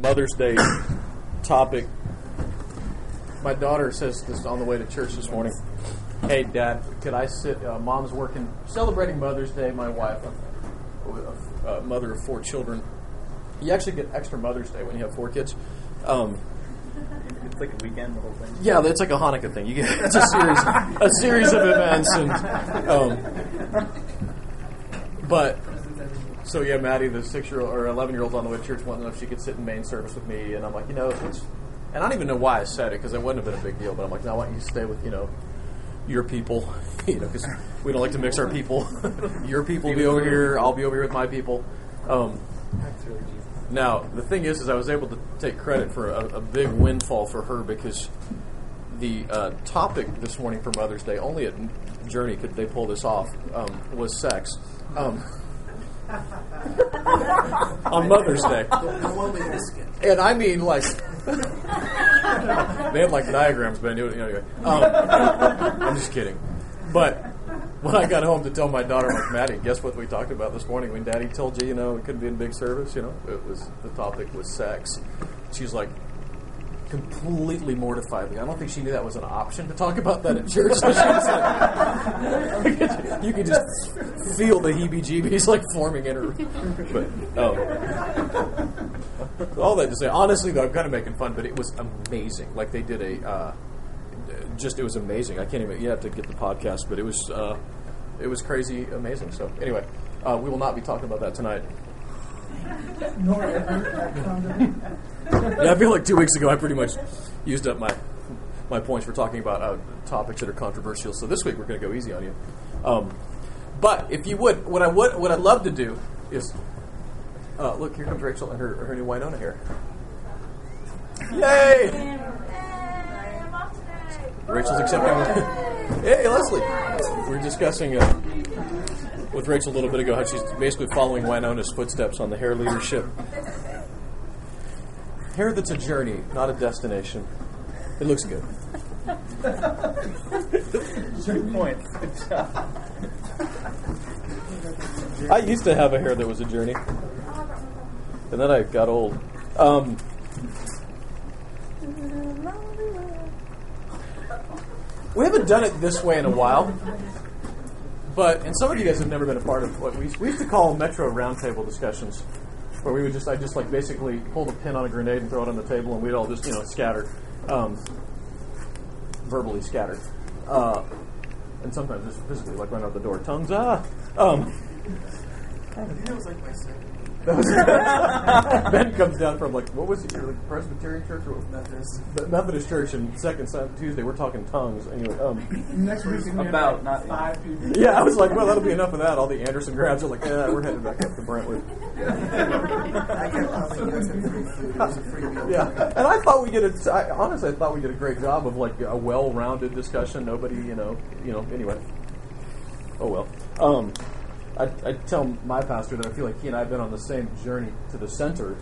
Mother's Day topic. My daughter says this on the way to church this morning. Hey, Dad, could I sit? Uh, Mom's working, celebrating Mother's Day. My wife, a, a, a mother of four children. You actually get extra Mother's Day when you have four kids. Um, It's like a weekend, the whole thing. yeah, it's like a Hanukkah thing. You get it's a series, a series of events, and um, but so yeah, Maddie, the six-year-old or eleven-year-old on the way to church, wanted to know if she could sit in main service with me, and I'm like, you know, it's, and I don't even know why I said it because it wouldn't have been a big deal, but I'm like, no, I want you to stay with you know your people, you know, because we don't like to mix our people. your people be over here, I'll be over here with my people. Um, now, the thing is, is I was able to take credit for a, a big windfall for her because the uh, topic this morning for Mother's Day, only at Journey could they pull this off, um, was sex. Um, on Mother's Day. And I mean, like, they had like diagrams, but anyway. anyway. Um, I'm just kidding. But when I got home to tell my daughter, like, Maddie, guess what we talked about this morning when Daddy told you, you know, it couldn't be in big service, you know? It was, the topic was sex. She's like, completely mortified me. I don't think she knew that was an option to talk about that at church. So she was like, you could just feel the heebie-jeebies like forming in her. But oh, all that to say, honestly though, I'm kind of making fun, but it was amazing. Like they did a, uh, just it was amazing. I can't even. You have to get the podcast, but it was, uh, it was crazy amazing. So anyway, uh, we will not be talking about that tonight. Nor ever yeah, I feel like two weeks ago I pretty much used up my my points for talking about uh, topics that are controversial. So this week we're going to go easy on you. Um, but if you would, what I would, what I'd love to do is, uh, look, here comes Rachel and her, her new Winona hair. Yay! Rachel's accepting. hey, Leslie. We are discussing uh, with Rachel a little bit ago how she's basically following Winona's footsteps on the hair leadership. Hair that's a journey, not a destination. It looks good. Two points. Good job. I used to have a hair that was a journey, and then I got old. Um, we haven't done it this way in a while, but and some of you guys have never been a part of what we, we used to call Metro Roundtable discussions, where we would just I just like basically hold a pin on a grenade and throw it on the table, and we'd all just you know scatter, um, verbally scattered, uh, and sometimes just physically like run out the door, tongues ah. Um, I think that was like my servant. ben comes down from like what was it? Your like, Presbyterian church or what was Methodist? Methodist church and second Sunday, Tuesday we're talking tongues. Anyway, um, next week About, like not- five people. yeah, I was like, well, that'll be enough of that. All the Anderson grads are like, yeah, we're headed back up to Brentwood. Yeah, and I thought we did a. I, honestly, I thought we did a great job of like a well-rounded discussion. Nobody, you know, you know. Anyway, oh well. Um, I, I tell my pastor that I feel like he and I have been on the same journey to the center.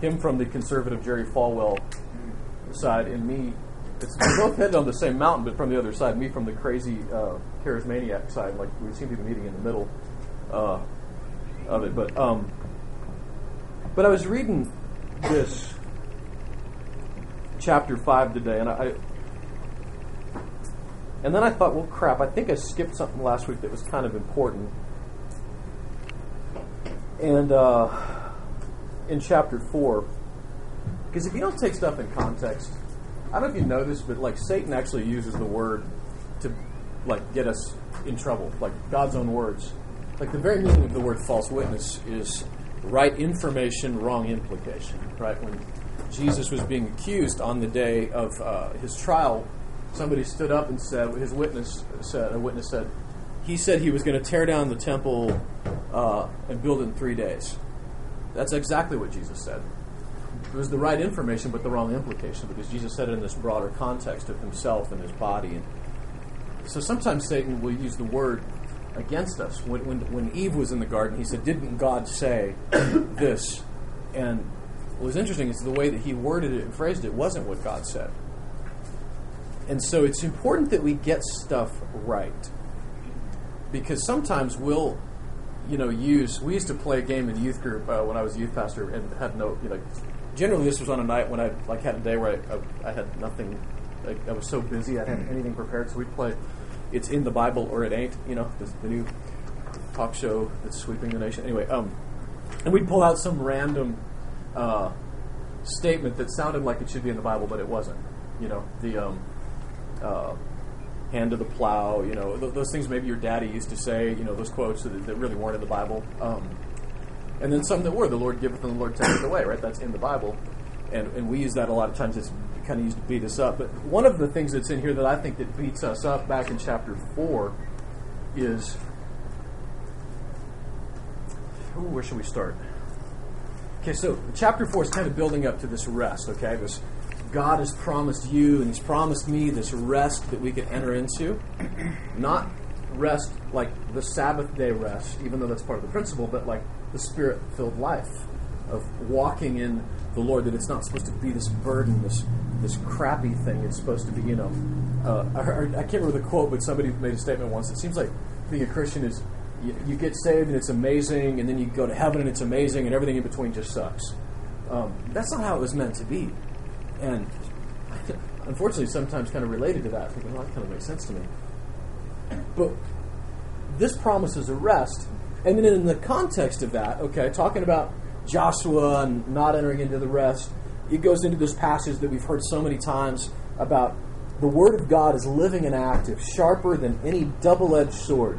Him from the conservative Jerry Falwell side, and me. It's we're both headed on the same mountain, but from the other side. Me from the crazy uh, charismaniac side. Like we seem to be meeting in the middle uh, of it. But um, but I was reading this chapter five today, and I, and then I thought, well, crap, I think I skipped something last week that was kind of important. And uh, in chapter four, because if you don't take stuff in context, I don't know if you know this, but like Satan actually uses the word to like get us in trouble, like God's own words. Like the very meaning of the word false witness is right information, wrong implication. Right when Jesus was being accused on the day of uh, his trial, somebody stood up and said, his witness said, a witness said, he said he was going to tear down the temple uh, and build it in three days. That's exactly what Jesus said. It was the right information, but the wrong implication, because Jesus said it in this broader context of himself and his body. And so sometimes Satan will use the word against us. When, when, when Eve was in the garden, he said, Didn't God say this? And what was interesting is the way that he worded it and phrased it wasn't what God said. And so it's important that we get stuff right. Because sometimes we'll, you know, use. We used to play a game in youth group uh, when I was a youth pastor and had no, you know, generally this was on a night when I like had a day where I, I, I had nothing. Like, I was so busy, I didn't have anything prepared. So we'd play. It's in the Bible or it ain't. You know, the, the new talk show that's sweeping the nation. Anyway, um, and we'd pull out some random uh, statement that sounded like it should be in the Bible, but it wasn't. You know, the um, uh, hand to the plow. You know, th- those things maybe your daddy used to say. You know, those quotes that, that really weren't in the Bible. Um, and then some that were. The Lord giveth and the Lord taketh away. Right? That's in the Bible, and and we use that a lot of times. It's kind of used to beat us up. But one of the things that's in here that I think that beats us up back in chapter four is. Ooh, where should we start? Okay, so chapter four is kind of building up to this rest. Okay, this God has promised you and He's promised me this rest that we can enter into. Not rest like the Sabbath day rest, even though that's part of the principle, but like the spirit filled life of walking in the Lord, that it's not supposed to be this burden, this this crappy thing. It's supposed to be, you know, uh, I, I can't remember the quote, but somebody made a statement once. It seems like being a Christian is you, you get saved and it's amazing, and then you go to heaven and it's amazing, and everything in between just sucks. Um, that's not how it was meant to be. And unfortunately, sometimes kind of related to that, thinking, well, that kind of makes sense to me. But this promises a rest. And then in the context of that, okay, talking about Joshua and not entering into the rest, it goes into this passage that we've heard so many times about the Word of God is living and active, sharper than any double edged sword.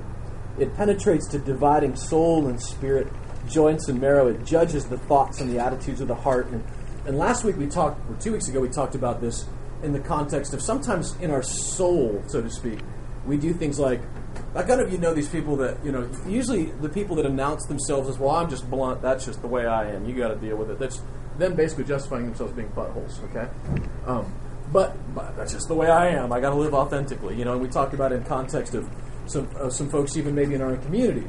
It penetrates to dividing soul and spirit, joints and marrow. It judges the thoughts and the attitudes of the heart. And, and last week we talked, or two weeks ago, we talked about this in the context of sometimes in our soul, so to speak, we do things like, I kind of you know these people that, you know, usually the people that announce themselves as, well, I'm just blunt, that's just the way I am, you got to deal with it. That's them basically justifying themselves being buttholes, okay? Um, but, but that's just the way I am. I got to live authentically, you know. And we talked about in context of some some folks, even maybe in our own community,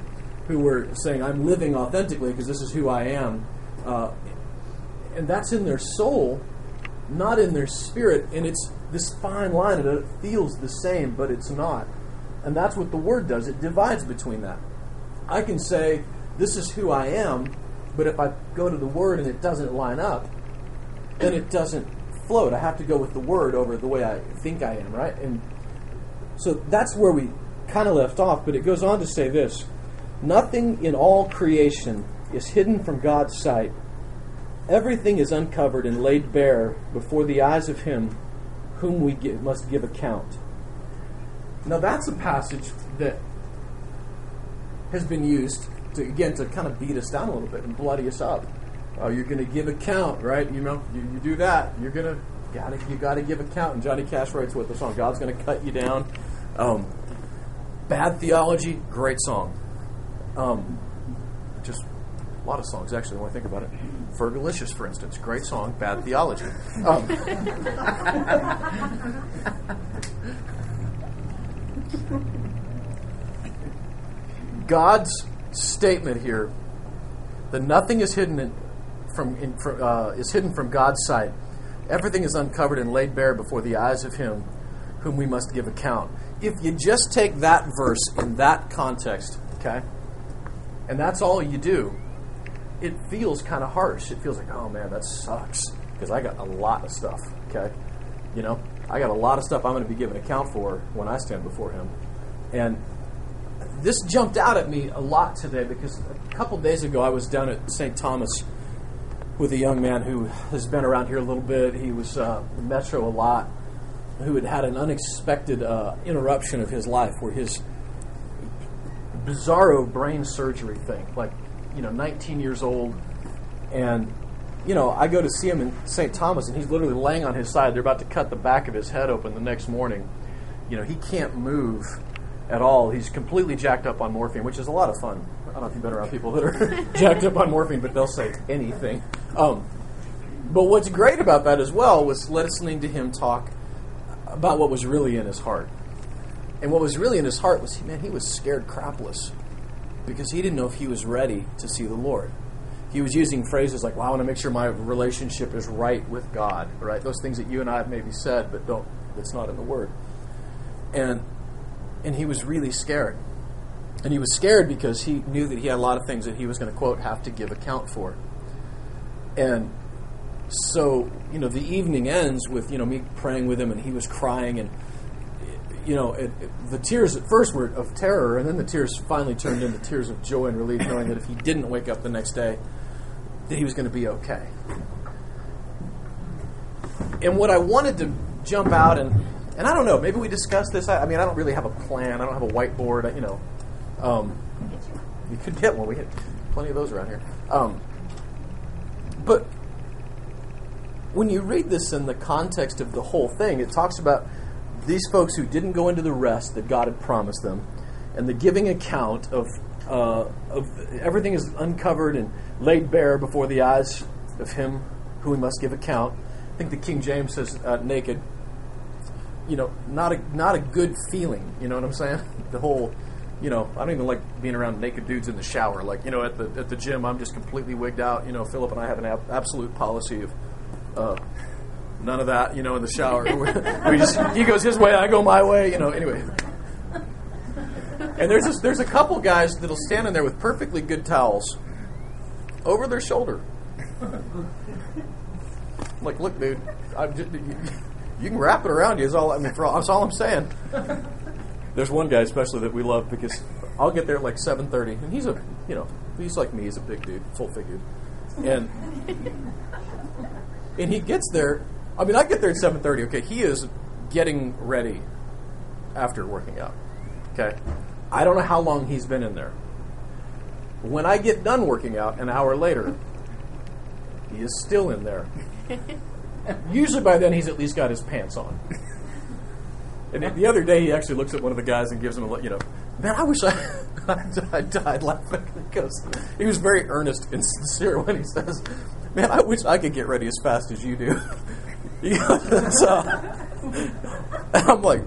who were saying, "I'm living authentically because this is who I am," uh, and that's in their soul, not in their spirit. And it's this fine line, and it feels the same, but it's not. And that's what the word does. It divides between that. I can say, "This is who I am," but if I go to the word and it doesn't line up, then it doesn't float. I have to go with the word over the way I think I am, right? And so that's where we kind of left off, but it goes on to say this Nothing in all creation is hidden from God's sight. Everything is uncovered and laid bare before the eyes of Him whom we give, must give account. Now, that's a passage that has been used to, again, to kind of beat us down a little bit and bloody us up. Oh, you're going to give account, right? You know, you, you do that, you're going to gotta you got to give account. And Johnny Cash writes with the song, "God's going to cut you down." Um, bad theology, great song. Um, just a lot of songs actually. When I think about it, Fergalicious, for instance, great song. Bad theology. Um, God's statement here that nothing is hidden in, from, in, uh, is hidden from God's sight. Everything is uncovered and laid bare before the eyes of Him whom we must give account. If you just take that verse in that context, okay, and that's all you do, it feels kind of harsh. It feels like, oh man, that sucks because I got a lot of stuff. Okay, you know, I got a lot of stuff I'm going to be given account for when I stand before Him, and this jumped out at me a lot today because a couple days ago I was down at St. Thomas with a young man who has been around here a little bit. He was uh, Metro a lot, who had had an unexpected uh, interruption of his life where his bizarro brain surgery thing, like, you know, 19 years old, and, you know, I go to see him in St. Thomas and he's literally laying on his side. They're about to cut the back of his head open the next morning. You know, he can't move at all. He's completely jacked up on morphine, which is a lot of fun. I don't know if you've been around people that are jacked up on morphine, but they'll say anything. Um, but what's great about that as well was listening to him talk about what was really in his heart. And what was really in his heart was, man, he was scared crapless because he didn't know if he was ready to see the Lord. He was using phrases like, well, I want to make sure my relationship is right with God, right? Those things that you and I have maybe said, but don't, that's not in the Word. And and he was really scared. And he was scared because he knew that he had a lot of things that he was going to, quote, have to give account for. And so you know the evening ends with you know me praying with him and he was crying and you know it, it, the tears at first were of terror and then the tears finally turned into tears of joy and relief knowing that if he didn't wake up the next day that he was going to be okay and what i wanted to jump out and and i don't know maybe we discuss this i, I mean i don't really have a plan i don't have a whiteboard you know um, you could get one we had plenty of those around here um, but when you read this in the context of the whole thing, it talks about these folks who didn't go into the rest that God had promised them, and the giving account of uh, of everything is uncovered and laid bare before the eyes of Him who we must give account. I think the King James says uh, naked. You know, not a not a good feeling. You know what I'm saying? The whole, you know, I don't even like being around naked dudes in the shower. Like you know, at the at the gym, I'm just completely wigged out. You know, Philip and I have an ab- absolute policy of uh, none of that, you know, in the shower. we just he goes his way, I go my way, you know. Anyway, and there's this, there's a couple guys that'll stand in there with perfectly good towels over their shoulder. I'm like, look, dude, I'm just, you, you can wrap it around you. Is all I mean. For all, that's all I'm saying. There's one guy especially that we love because I'll get there at like 7:30, and he's a, you know, he's like me. He's a big dude, full figured, and and he gets there. I mean, I get there at seven thirty. Okay, he is getting ready after working out. Okay, I don't know how long he's been in there. When I get done working out, an hour later, he is still in there. Usually by then, he's at least got his pants on. And the other day, he actually looks at one of the guys and gives him a, look, you know, man, I wish I, I died laughing because he was very earnest and sincere when he says, man, I wish I could get ready as fast as you do. So, I'm like,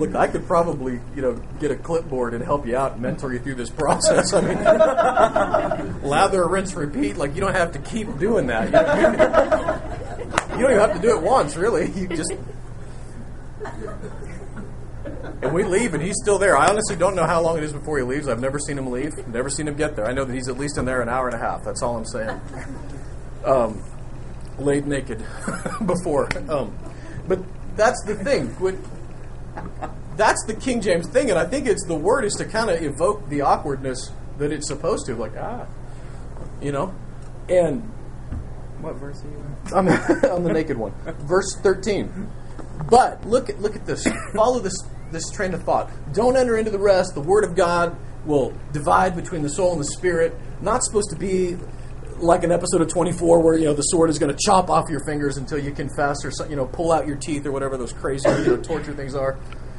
look, I could probably, you know, get a clipboard and help you out and mentor you through this process. I mean, lather, rinse, repeat. Like, you don't have to keep doing that. You, know, you don't even have to do it once, really. You just and we leave, and he's still there. I honestly don't know how long it is before he leaves. I've never seen him leave. Never seen him get there. I know that he's at least in there an hour and a half. That's all I'm saying. Um, laid naked before. Um, but that's the thing. When, that's the King James thing, and I think it's the word is to kind of evoke the awkwardness that it's supposed to. Like ah, you know, and What verse are you in? on the, on the naked one. Verse 13. But look at look at this. Follow this this train of thought. Don't enter into the rest. The word of God will divide between the soul and the spirit. Not supposed to be like an episode of 24 where you know the sword is going to chop off your fingers until you confess or you know pull out your teeth or whatever those crazy you know, torture things are.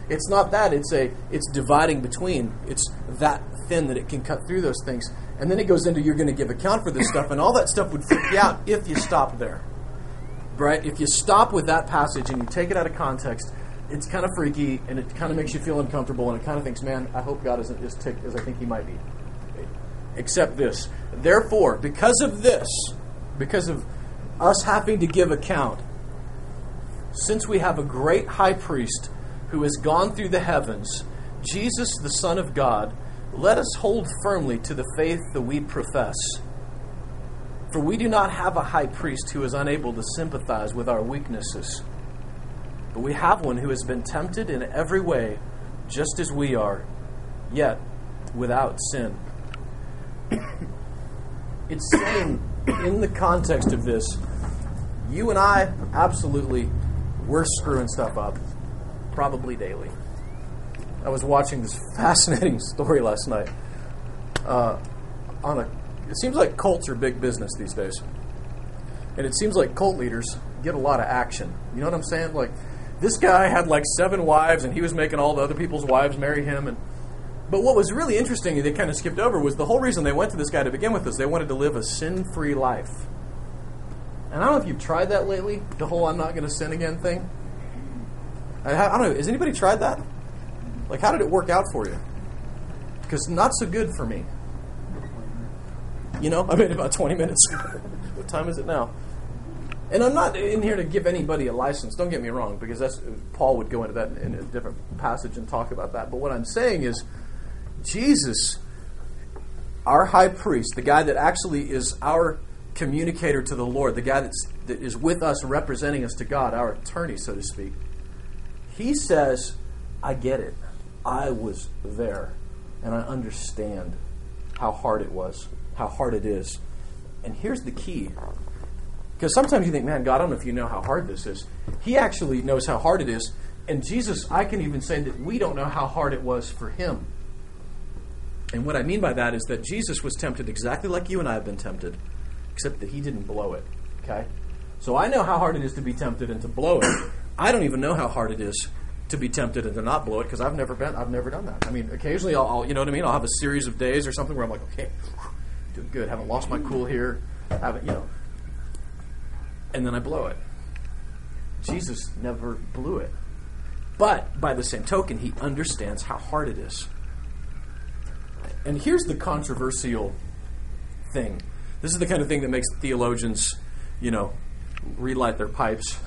It's not that. It's a it's dividing between. It's that thin that it can cut through those things. And then it goes into you're going to give account for this stuff, and all that stuff would freak you out if you stop there right? If you stop with that passage and you take it out of context, it's kind of freaky and it kind of makes you feel uncomfortable and it kind of thinks, man, I hope God isn't as ticked as I think he might be. Except this. Therefore, because of this, because of us having to give account, since we have a great high priest who has gone through the heavens, Jesus, the Son of God, let us hold firmly to the faith that we profess. For we do not have a high priest who is unable to sympathize with our weaknesses, but we have one who has been tempted in every way, just as we are, yet without sin. It's saying, in the context of this, you and I absolutely, we're screwing stuff up, probably daily. I was watching this fascinating story last night uh, on a it seems like cults are big business these days. And it seems like cult leaders get a lot of action. You know what I'm saying? Like this guy had like seven wives and he was making all the other people's wives marry him and but what was really interesting they kind of skipped over was the whole reason they went to this guy to begin with is they wanted to live a sin-free life. And I don't know if you've tried that lately, the whole I'm not going to sin again thing. I, I don't know, has anybody tried that? Like how did it work out for you? Cuz not so good for me. You know, I mean, about 20 minutes. what time is it now? And I'm not in here to give anybody a license. Don't get me wrong, because that's Paul would go into that in a different passage and talk about that. But what I'm saying is, Jesus, our high priest, the guy that actually is our communicator to the Lord, the guy that's, that is with us representing us to God, our attorney, so to speak, he says, I get it. I was there, and I understand how hard it was, how hard it is. And here's the key. Because sometimes you think, man, God, I don't know if you know how hard this is. He actually knows how hard it is. And Jesus, I can even say that we don't know how hard it was for him. And what I mean by that is that Jesus was tempted exactly like you and I have been tempted, except that he didn't blow it. Okay? So I know how hard it is to be tempted and to blow it. I don't even know how hard it is to be tempted and to not blow it because I've never been. I've never done that. I mean, occasionally I'll, I'll, you know what I mean. I'll have a series of days or something where I'm like, okay, doing good. Haven't lost my cool here. Haven't you know? And then I blow it. Jesus never blew it. But by the same token, he understands how hard it is. And here's the controversial thing. This is the kind of thing that makes theologians, you know, relight their pipes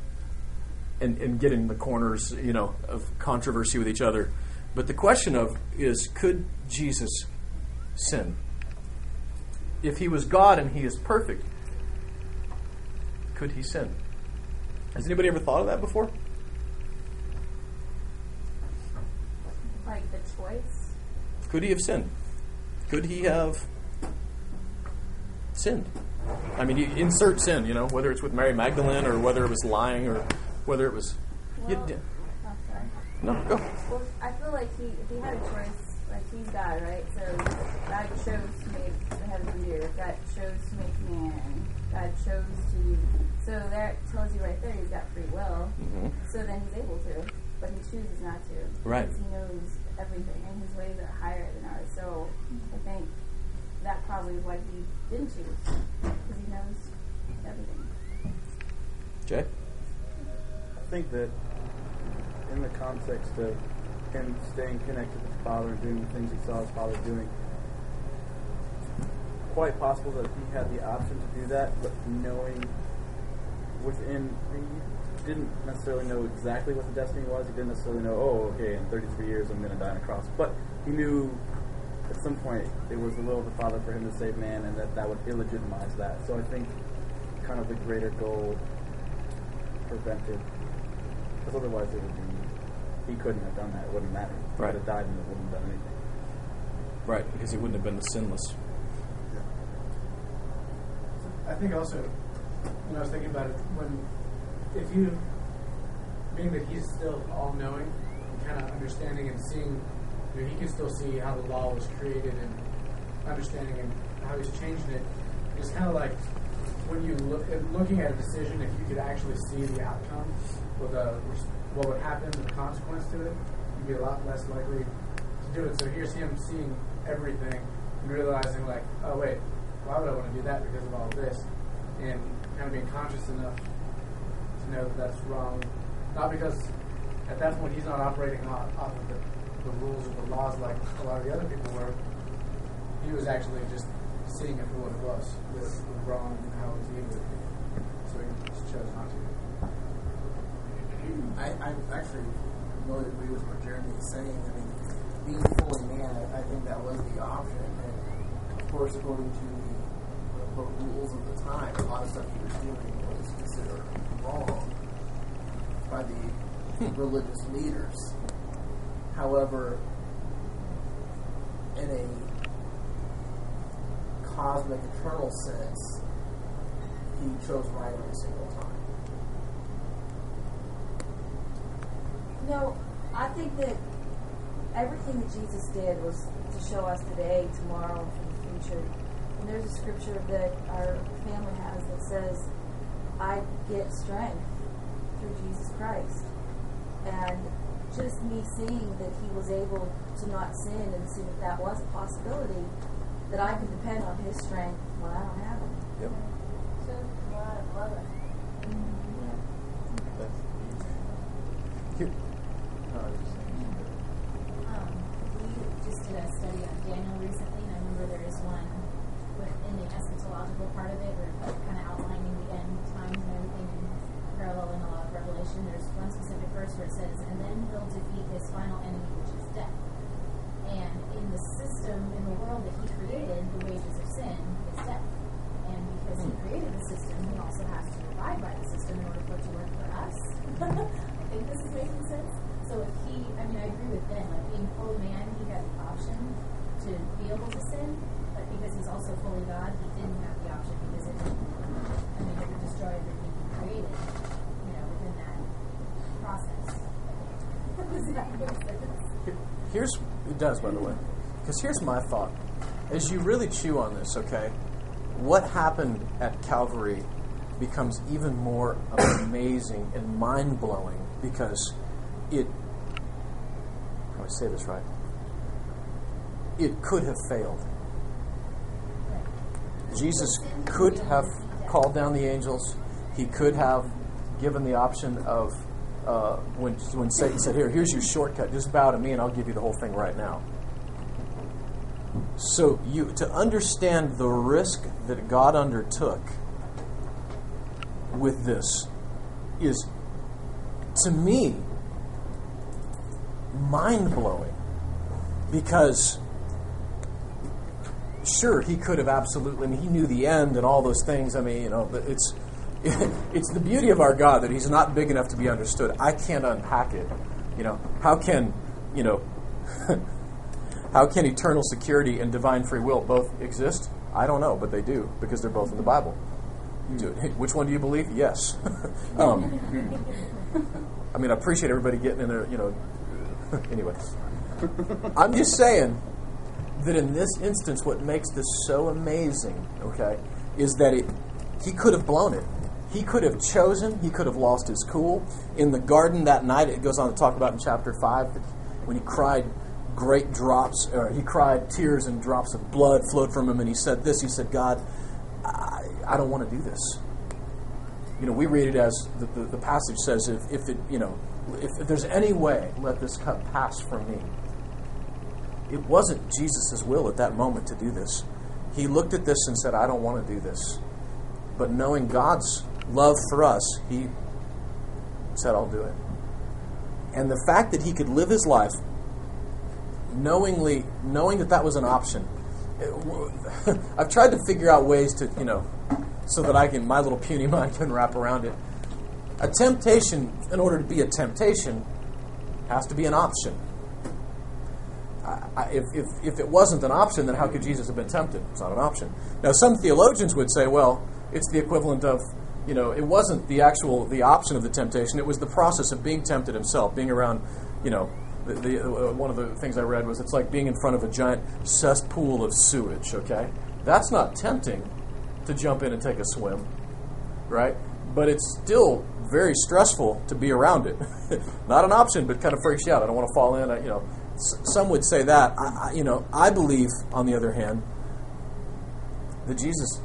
and, and get in the corners, you know, of controversy with each other. But the question of is could Jesus sin? If he was God and he is perfect, could he sin? Has anybody ever thought of that before? Like? Could he have sinned? Could he have sinned? I mean, you insert sin, you know, whether it's with Mary Magdalene or whether it was lying or whether it was. You- Well, sorry. no, go. Well, I feel like he, if he had a choice, like he's God, right? So God chose to make the heavens and the earth. God chose to make man. God chose to. So that tells you right there he's got free will. Mhm. So then he's able to, but he chooses not to. Right. Because he knows everything, and his ways are higher than ours. So I think that probably is why he didn't choose, because he knows everything. Jay? I think that in the context of him staying connected with the Father, doing the things he saw his Father doing, quite possible that he had the option to do that, but knowing within, he didn't necessarily know exactly what the destiny was. He didn't necessarily know, oh, okay, in 33 years I'm going to die on a cross. But he knew at some point it was the will of the Father for him to save man, and that that would illegitimize that. So I think kind of the greater goal prevented, because otherwise it would be he couldn't have done that. It wouldn't matter. He Right. would have died and it wouldn't have done anything. Right, because he wouldn't have been the sinless. I think also, when I was thinking about it, when if you, being that he's still all knowing and kind of understanding and seeing, you know, he can still see how the law was created and understanding and how he's changing it. It's kind of like when you look at looking at a decision, if you could actually see the outcome, or the what would happen, the consequence to it, you'd be a lot less likely to do it. So here's him seeing everything and realizing, like, oh wait, why would I want to do that because of all this? And kind of being conscious enough to know that that's wrong. Not because at that point he's not operating off, off of the, the rules or the laws like a lot of the other people were. He was actually just seeing it for what it was, the, the wrong and how it was evil. So he just chose not to. I, I actually really agree with what Jeremy is saying. I mean, being fully man, I, I think that was the option. And of course, according to the, the rules of the time, a lot of stuff he was doing considered wrong by the religious leaders. However, in a cosmic eternal sense, he chose right every single time. No, I think that everything that Jesus did was to show us today, tomorrow, and for the future. And there's a scripture that our family has that says, I get strength through Jesus Christ. And just me seeing that he was able to not sin and see that that was a possibility, that I can depend on his strength when I don't have it. Yep. So, well, I love it. Here. Um, we just did a study on Daniel recently, and I remember there is one within the eschatological part of it, where it's kind of outlining the end times and everything, and paralleling a lot of Revelation. There's one specific verse where it says, "And then he'll defeat his final enemy, which is death." And in the system, in the world that he created, the wages of sin is death. has to abide by the system in order for it to work for us. I think this is making sense. So if he, I mean, I agree with Ben. Like being fully man, he had the option to be able to sin, but because he's also fully God, he didn't have the option because it, I mean, it would destroy everything he created, you know, within that process. Does that make sense? Here's it does, by the way, because here's my thought. As you really chew on this, okay, what happened at Calvary becomes even more amazing and mind blowing because it. How do I say this right? It could have failed. Jesus could have called down the angels. He could have given the option of uh, when when Satan said, "Here, here's your shortcut. Just bow to me, and I'll give you the whole thing right now." So you to understand the risk that God undertook with this is, to me, mind blowing because sure he could have absolutely I mean, he knew the end and all those things i mean you know but it's it's the beauty of our god that he's not big enough to be understood. I can't unpack it. You know how can you know how can eternal security and divine free will both exist? I don't know but they do because they're both in the bible. Do- which one do you believe? Yes. Um, i mean i appreciate everybody getting in there you know. Anyway. I'm just saying that in this instance, what makes this so amazing, okay, is that it he could have blown it. He could have chosen. He could have lost his cool in the garden that night. It goes on to talk about in chapter five when he cried, great drops, or he cried tears and drops of blood flowed from him, and he said this. He said, "God, I, I don't want to do this." You know, we read it as the, the, the passage says, "If, if it, you know, if, if there's any way, let this cup pass from me." it wasn't Jesus' will at that moment to do this. He looked at this and said, I don't want to do this. But knowing God's love for us, he said, I'll do it. And the fact that he could live his life knowingly, knowing that that was an option, it, I've tried to figure out ways to, you know, so that I can, my little puny mind can wrap around it. A temptation, in order to be a temptation, has to be an option. I, if, if, if it wasn't an option, then how could Jesus have been tempted? It's not an option. Now, some theologians would say, well, it's the equivalent of, you know, it wasn't the actual, the option of the temptation, it was the process of being tempted himself, being around, you know, the, the, uh, one of the things I read was it's like being in front of a giant cesspool of sewage, okay? That's not tempting to jump in and take a swim, right? But it's still very stressful to be around it. not an option, but kind of freaks you out. I don't want to fall in, I, you know some would say that. I, I, you know, I believe, on the other hand, that Jesus,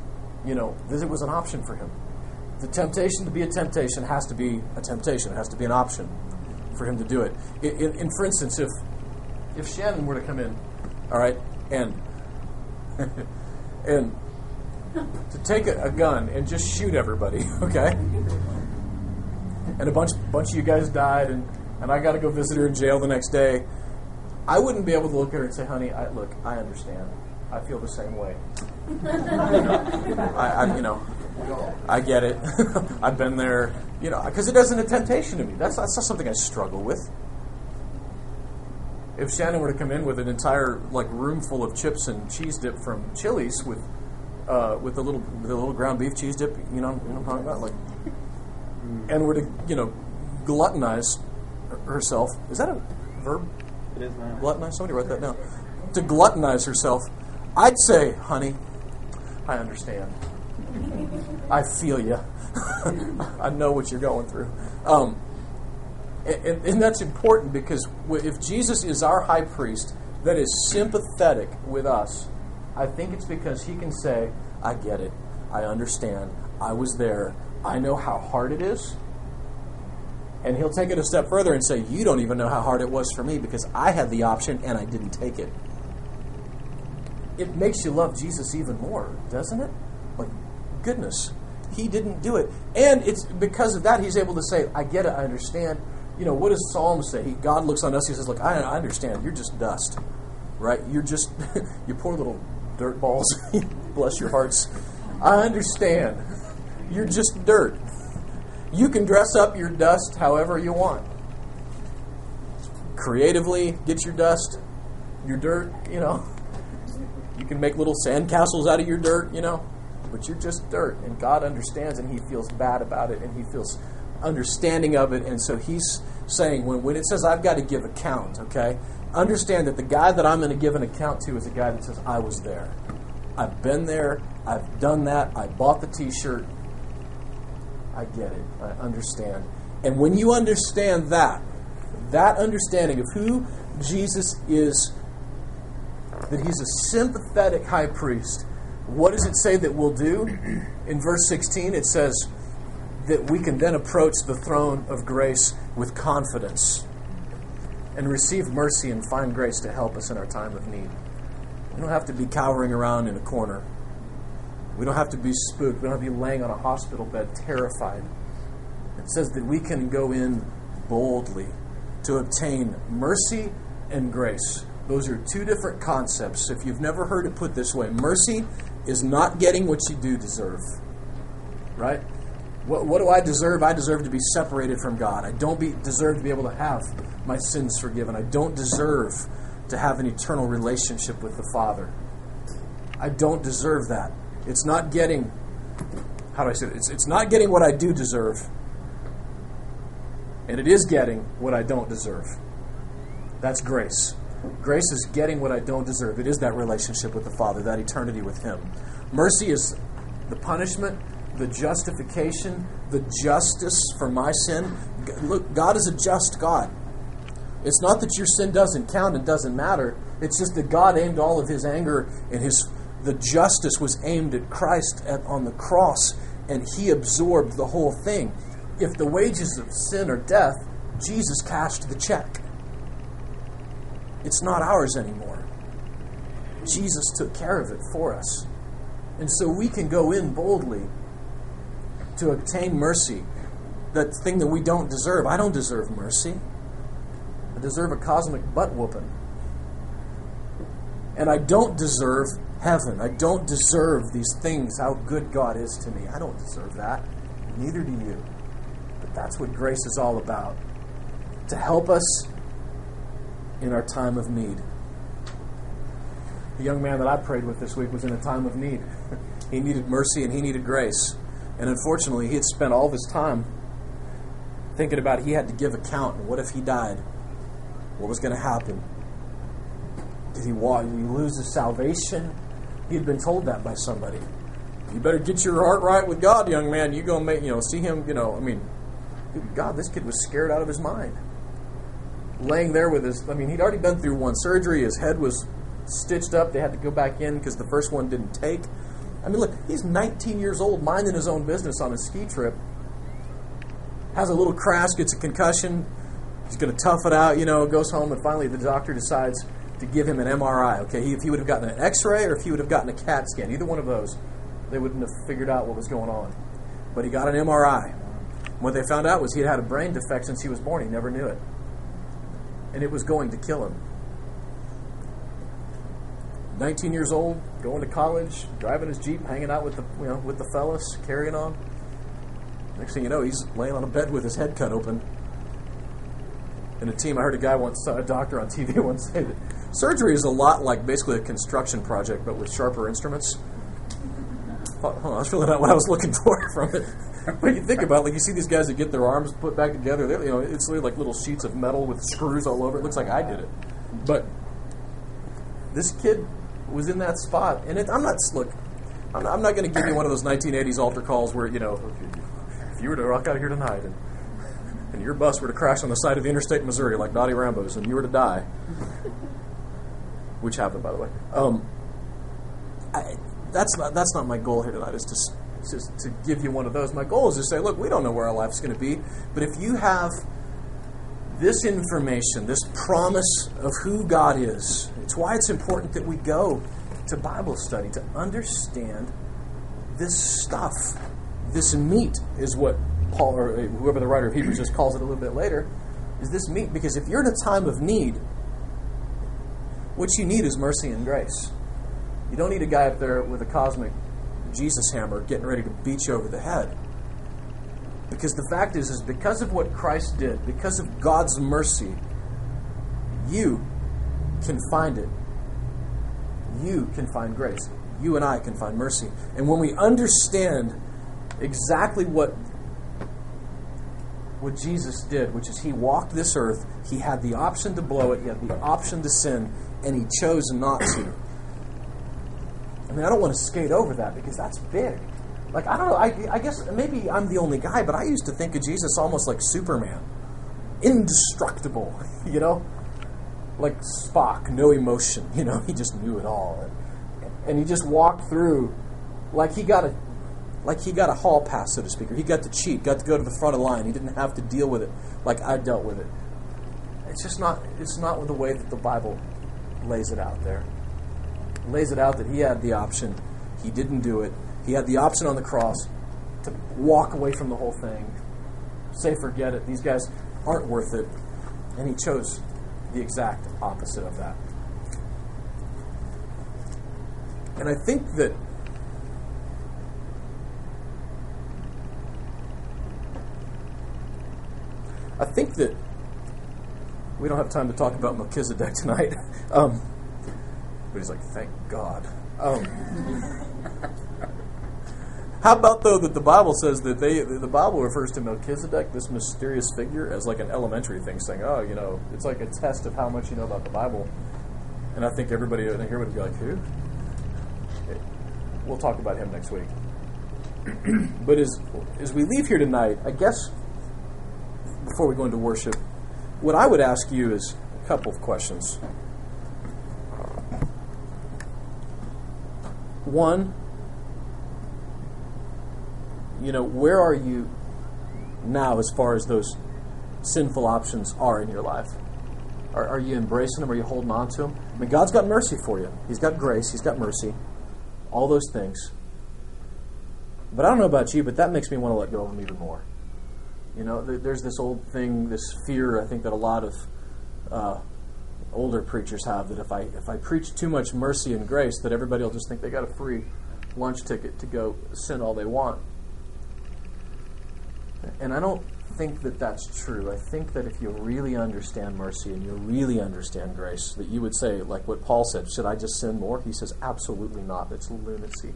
you know, that it was an option for him. The temptation to be a temptation has to be a temptation. It has to be an option for him to do it. In, in for instance, if if Shannon were to come in, all right, and and to take a, a gun and just shoot everybody, okay, and a bunch bunch of you guys died, and and I got to go visit her in jail the next day. I wouldn't be able to look at her and say, "Honey, I, look, I understand. I feel the same way. I, I, you know, I get it. I've been there. You know, because it isn't a temptation to me. That's, that's not something I struggle with. If Shannon were to come in with an entire like room full of chips and cheese dip from Chili's with uh, with the little the little ground beef cheese dip, you know, you know what I'm talking about, like, and were to you know gluttonize herself. Is that a verb? It is now. Gluttonize? Somebody write that down. To gluttonize herself, I'd say, honey, I understand. I feel you. I know what you're going through. Um, and, and that's important because if Jesus is our high priest that is sympathetic with us, I think it's because he can say, I get it. I understand. I was there. I know how hard it is. And he'll take it a step further and say, You don't even know how hard it was for me because I had the option and I didn't take it. It makes you love Jesus even more, doesn't it? Goodness, he didn't do it. And it's because of that he's able to say, I get it, I understand. You know, what does Psalm say? He, God looks on us, he says, Look, I, I understand. You're just dust, right? You're just, you poor little dirt balls. Bless your hearts. I understand. You're just dirt. You can dress up your dust however you want. Creatively, get your dust, your dirt, you know. You can make little sandcastles out of your dirt, you know. But you're just dirt. And God understands and He feels bad about it and He feels understanding of it. And so He's saying, when, when it says I've got to give account, okay, understand that the guy that I'm going to give an account to is a guy that says, I was there. I've been there. I've done that. I bought the t shirt. I get it. I understand. And when you understand that, that understanding of who Jesus is, that he's a sympathetic high priest, what does it say that we'll do? In verse 16, it says that we can then approach the throne of grace with confidence and receive mercy and find grace to help us in our time of need. We don't have to be cowering around in a corner. We don't have to be spooked. We don't have to be laying on a hospital bed terrified. It says that we can go in boldly to obtain mercy and grace. Those are two different concepts. If you've never heard it put this way, mercy is not getting what you do deserve. Right? What, what do I deserve? I deserve to be separated from God. I don't be, deserve to be able to have my sins forgiven. I don't deserve to have an eternal relationship with the Father. I don't deserve that. It's not getting, how do I say it? It's, it's not getting what I do deserve, and it is getting what I don't deserve. That's grace. Grace is getting what I don't deserve. It is that relationship with the Father, that eternity with Him. Mercy is the punishment, the justification, the justice for my sin. Look, God is a just God. It's not that your sin doesn't count and doesn't matter. It's just that God aimed all of His anger and His the justice was aimed at Christ at, on the cross, and He absorbed the whole thing. If the wages of sin are death, Jesus cashed the check. It's not ours anymore. Jesus took care of it for us. And so we can go in boldly to obtain mercy, that thing that we don't deserve. I don't deserve mercy. I deserve a cosmic butt whooping. And I don't deserve heaven. I don't deserve these things, how good God is to me. I don't deserve that. Neither do you. But that's what grace is all about to help us in our time of need. The young man that I prayed with this week was in a time of need. he needed mercy and he needed grace. And unfortunately, he had spent all of his time thinking about he had to give account. And what if he died? What was going to happen? Did he, walk, did he lose his salvation? He had been told that by somebody. You better get your heart right with God, young man. You go make, you know, see him, you know, I mean, God, this kid was scared out of his mind. Laying there with his, I mean, he'd already been through one surgery. His head was stitched up. They had to go back in because the first one didn't take. I mean, look, he's 19 years old, minding his own business on a ski trip. Has a little crash, gets a concussion. He's going to tough it out, you know, goes home, and finally the doctor decides to give him an MRI. Okay, if he would have gotten an X-ray or if he would have gotten a CAT scan, either one of those, they wouldn't have figured out what was going on. But he got an MRI. What they found out was he had had a brain defect since he was born. He never knew it, and it was going to kill him. 19 years old, going to college, driving his jeep, hanging out with the you know with the fellas, carrying on. Next thing you know, he's laying on a bed with his head cut open. And a team, I heard a guy once, a doctor on TV once say that surgery is a lot like basically a construction project, but with sharper instruments. Oh, was really not what I was looking for from it. But you think about it, like you see these guys that get their arms put back together. You know, it's really like little sheets of metal with screws all over. It looks like I did it, but this kid was in that spot. And it, I'm not look. I'm not, not going to give you one of those 1980s altar calls where you know, if you were to rock out here tonight and and your bus were to crash on the side of the interstate in Missouri like Dottie Rambo's, and you were to die, which happened by the way. Um, I, that's not that's not my goal here tonight. Is to just to give you one of those. My goal is to say, look, we don't know where our life's going to be, but if you have this information, this promise of who God is, it's why it's important that we go to Bible study to understand this stuff. This meat is what Paul or uh, whoever the writer of Hebrews just calls it a little bit later. Is this meat? Because if you're in a time of need, what you need is mercy and grace. You don't need a guy up there with a cosmic Jesus hammer getting ready to beat you over the head. Because the fact is, is because of what Christ did, because of God's mercy, you can find it. You can find grace. You and I can find mercy. And when we understand exactly what what Jesus did, which is he walked this earth, he had the option to blow it, he had the option to sin, and he chose not to. I mean, I don't want to skate over that because that's big. Like, I don't know, I, I guess maybe I'm the only guy, but I used to think of Jesus almost like Superman. Indestructible, you know? Like Spock, no emotion, you know? He just knew it all. And, and he just walked through like he got a like he got a hall pass, so to speak, or he got to cheat, got to go to the front of the line. He didn't have to deal with it like I dealt with it. It's just not. It's not the way that the Bible lays it out there. Lays it out that he had the option. He didn't do it. He had the option on the cross to walk away from the whole thing, say forget it. These guys aren't worth it, and he chose the exact opposite of that. And I think that I think that we don't have time to talk about Melchizedek tonight. Um, but he's like, thank God. Um, how about though that the Bible says that they the Bible refers to Melchizedek, this mysterious figure, as like an elementary thing, saying, "Oh, you know, it's like a test of how much you know about the Bible." And I think everybody in here would be like, "Who?" We'll talk about him next week. but as as we leave here tonight, I guess before we go into worship, what I would ask you is a couple of questions. One, you know, where are you now as far as those sinful options are in your life? Are, are you embracing them? Are you holding on to them? I mean, God's got mercy for you. He's got grace. He's got mercy. All those things. But I don't know about you, but that makes me want to let go of them even more. You know, there's this old thing, this fear, I think, that a lot of uh, older preachers have that if I if I preach too much mercy and grace, that everybody will just think they got a free lunch ticket to go sin all they want. And I don't think that that's true. I think that if you really understand mercy and you really understand grace, that you would say, like what Paul said, should I just sin more? He says, absolutely not. It's lunacy.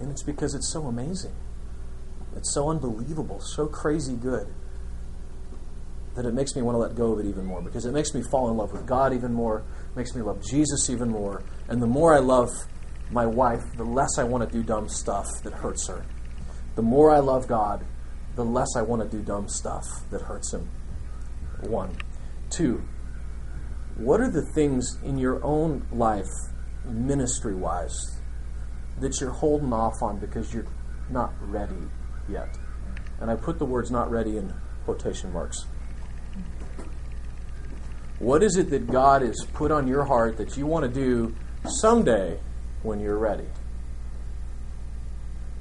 And it's because it's so amazing. It's so unbelievable, so crazy good that it makes me want to let go of it even more because it makes me fall in love with God even more, makes me love Jesus even more. And the more I love my wife, the less I want to do dumb stuff that hurts her. The more I love God, the less I want to do dumb stuff that hurts Him. One. Two, what are the things in your own life, ministry wise, that you're holding off on because you're not ready yet? And I put the words not ready in quotation marks. What is it that God has put on your heart that you want to do someday when you're ready?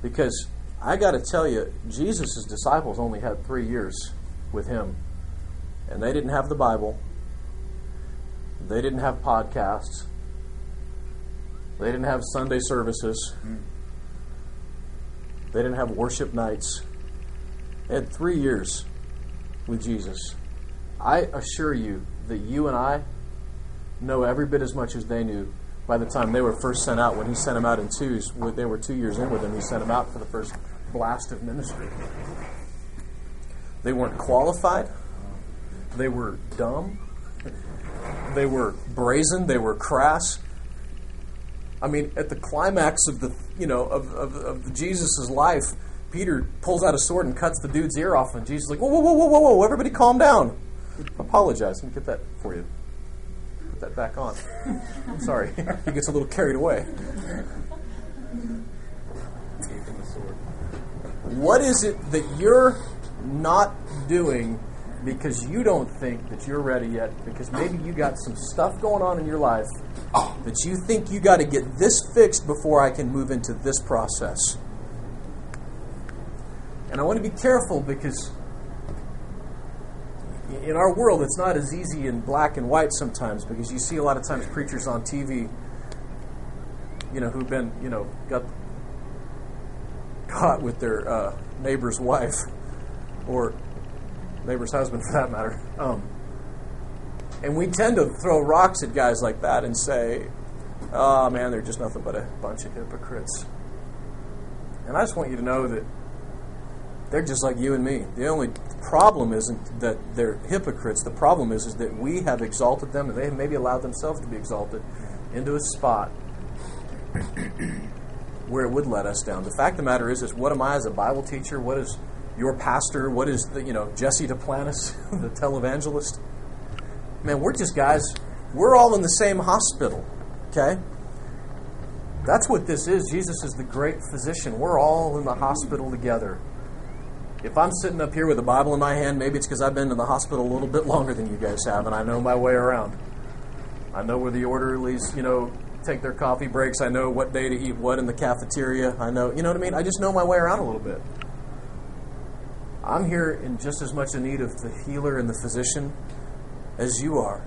Because I got to tell you, Jesus' disciples only had three years with him. And they didn't have the Bible. They didn't have podcasts. They didn't have Sunday services. They didn't have worship nights. They had three years with Jesus. I assure you that you and I know every bit as much as they knew by the time they were first sent out. When he sent them out in twos, they were two years in with him. He sent them out for the first blast of ministry. They weren't qualified. They were dumb. They were brazen. They were crass. I mean, at the climax of the you know of of, of Jesus' life, Peter pulls out a sword and cuts the dude's ear off, and Jesus is like, whoa, whoa, whoa, whoa, whoa! Everybody, calm down. Apologize. Let me get that for you. Put that back on. I'm sorry. he gets a little carried away. What is it that you're not doing because you don't think that you're ready yet? Because maybe you got some stuff going on in your life that you think you got to get this fixed before I can move into this process. And I want to be careful because in our world, it's not as easy in black and white sometimes because you see a lot of times preachers on TV you know, who've been, you know, got caught with their uh, neighbor's wife or neighbor's husband, for that matter. Um, and we tend to throw rocks at guys like that and say, oh man, they're just nothing but a bunch of hypocrites. And I just want you to know that they're just like you and me. The only problem isn't that they're hypocrites. The problem is, is that we have exalted them and they have maybe allowed themselves to be exalted into a spot where it would let us down. The fact of the matter is, is what am I as a Bible teacher? What is your pastor? What is the, you know Jesse Duplantis, the televangelist? Man, we're just guys. We're all in the same hospital. Okay. That's what this is. Jesus is the great physician. We're all in the hospital together. If I'm sitting up here with a Bible in my hand, maybe it's because I've been in the hospital a little bit longer than you guys have, and I know my way around. I know where the orderlies, you know, take their coffee breaks. I know what day to eat what in the cafeteria. I know, you know what I mean? I just know my way around a little bit. I'm here in just as much in need of the healer and the physician as you are.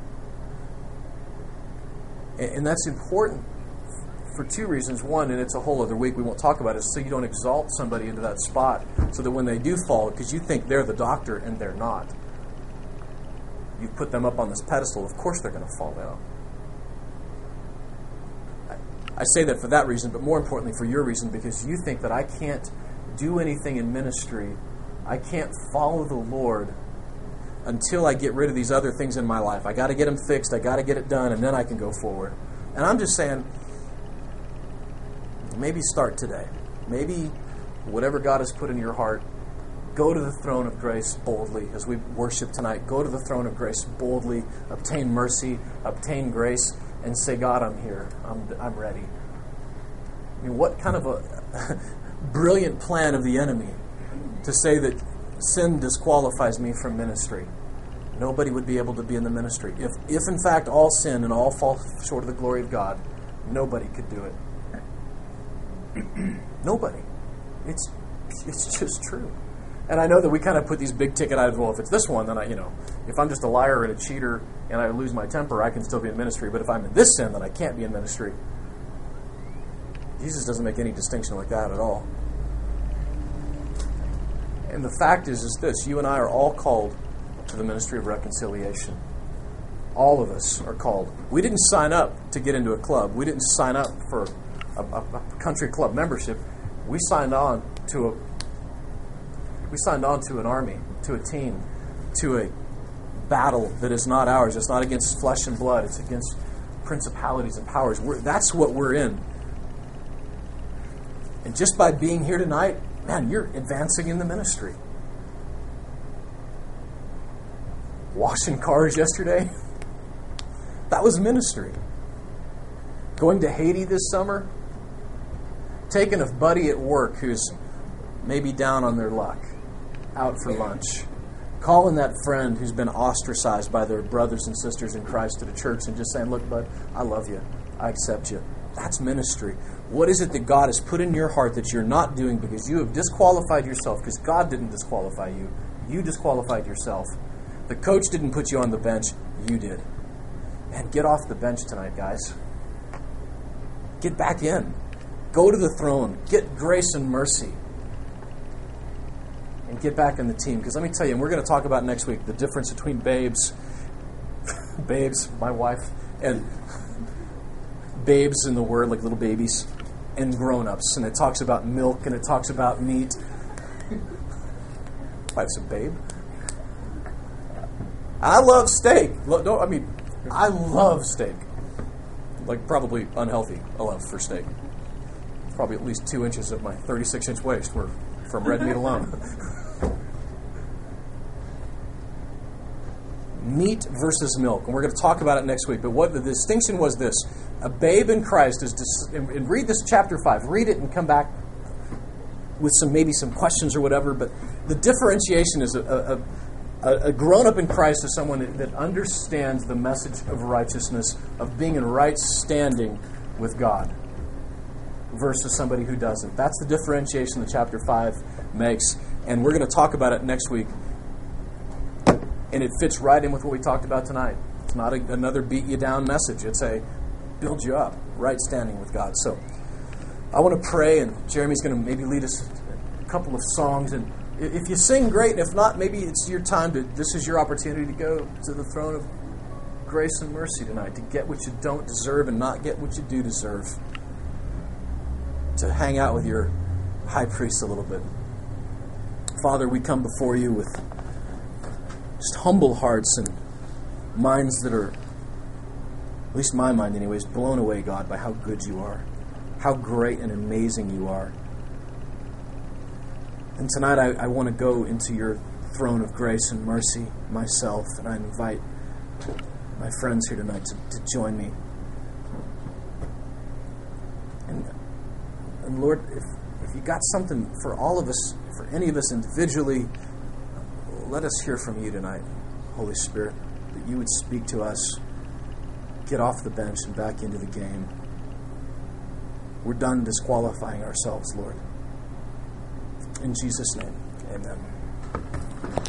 And that's important for two reasons. One, and it's a whole other week, we won't talk about it, so you don't exalt somebody into that spot so that when they do fall, because you think they're the doctor and they're not, you put them up on this pedestal, of course they're going to fall down. I say that for that reason, but more importantly for your reason, because you think that I can't do anything in ministry, I can't follow the Lord until I get rid of these other things in my life. I got to get them fixed, I got to get it done, and then I can go forward. And I'm just saying, maybe start today. Maybe whatever God has put in your heart, go to the throne of grace boldly as we worship tonight. Go to the throne of grace boldly, obtain mercy, obtain grace, and say, God, I'm here. I'm, I'm ready. I mean, what kind of a brilliant plan of the enemy to say that sin disqualifies me from ministry? Nobody would be able to be in the ministry. If, if in fact all sin and all fall short of the glory of God, nobody could do it. Nobody. It's it's just true. And I know that we kind of put these big ticket items. Well, if it's this one, then I, you know, if I'm just a liar and a cheater and I lose my temper, I can still be in ministry. But if I'm in this sin, then I can't be in ministry. Jesus doesn't make any distinction like that at all. And the fact is, is this: you and I are all called to the ministry of reconciliation. All of us are called. We didn't sign up to get into a club. We didn't sign up for a, a, country club membership, we signed on to a we signed on to an army, to a team, to a battle that is not ours. It's not against flesh and blood. It's against principalities and powers. We're, that's what we're in. And just by being here tonight, man, you're advancing in the ministry. Washing cars yesterday, that was ministry. Going to Haiti this summer, taking a buddy at work who's maybe down on their luck, out for lunch, calling that friend who's been ostracized by their brothers and sisters in Christ to the church and just saying, Look, bud, I love you. I accept you. That's ministry. What is it that God has put in your heart that you're not doing because you have disqualified yourself? Because God didn't disqualify you, you disqualified yourself. The coach didn't put you on the bench, you did. And get off the bench tonight, guys. Get back in. Go to the throne, get grace and mercy, and get back in the team. Because let me tell you, and we're going to talk about next week the difference between babes, babes, my wife, and babes in the word, like little babies, and grown ups. And it talks about milk and it talks about meat. Wife's a babe. I love steak. No, I mean, I love steak. Like, probably unhealthy, a love for steak probably at least two inches of my 36 inch waist were from red meat alone. meat versus milk, and we're going to talk about it next week. But what the distinction was this: a babe in Christ is. Dis- and read this chapter five. Read it and come back with some maybe some questions or whatever. But the differentiation is a, a, a grown up in Christ is someone that, that understands the message of righteousness, of being in right standing with God versus somebody who doesn't. That's the differentiation that chapter 5 makes. And we're going to talk about it next week. And it fits right in with what we talked about tonight. It's not a, another beat you down message. It's a build you up, right standing with God. So I want to pray, and Jeremy's going to maybe lead us a couple of songs. And if you sing, great. And if not, maybe it's your time to. This is your opportunity to go to the throne of grace and mercy tonight, to get what you don't deserve and not get what you do deserve. To hang out with your high priest a little bit. Father, we come before you with just humble hearts and minds that are, at least my mind, anyways, blown away, God, by how good you are, how great and amazing you are. And tonight I, I want to go into your throne of grace and mercy myself, and I invite my friends here tonight to, to join me. And, and Lord, if, if you got something for all of us, for any of us individually, let us hear from you tonight, Holy Spirit, that you would speak to us, get off the bench and back into the game. We're done disqualifying ourselves, Lord. In Jesus' name, amen.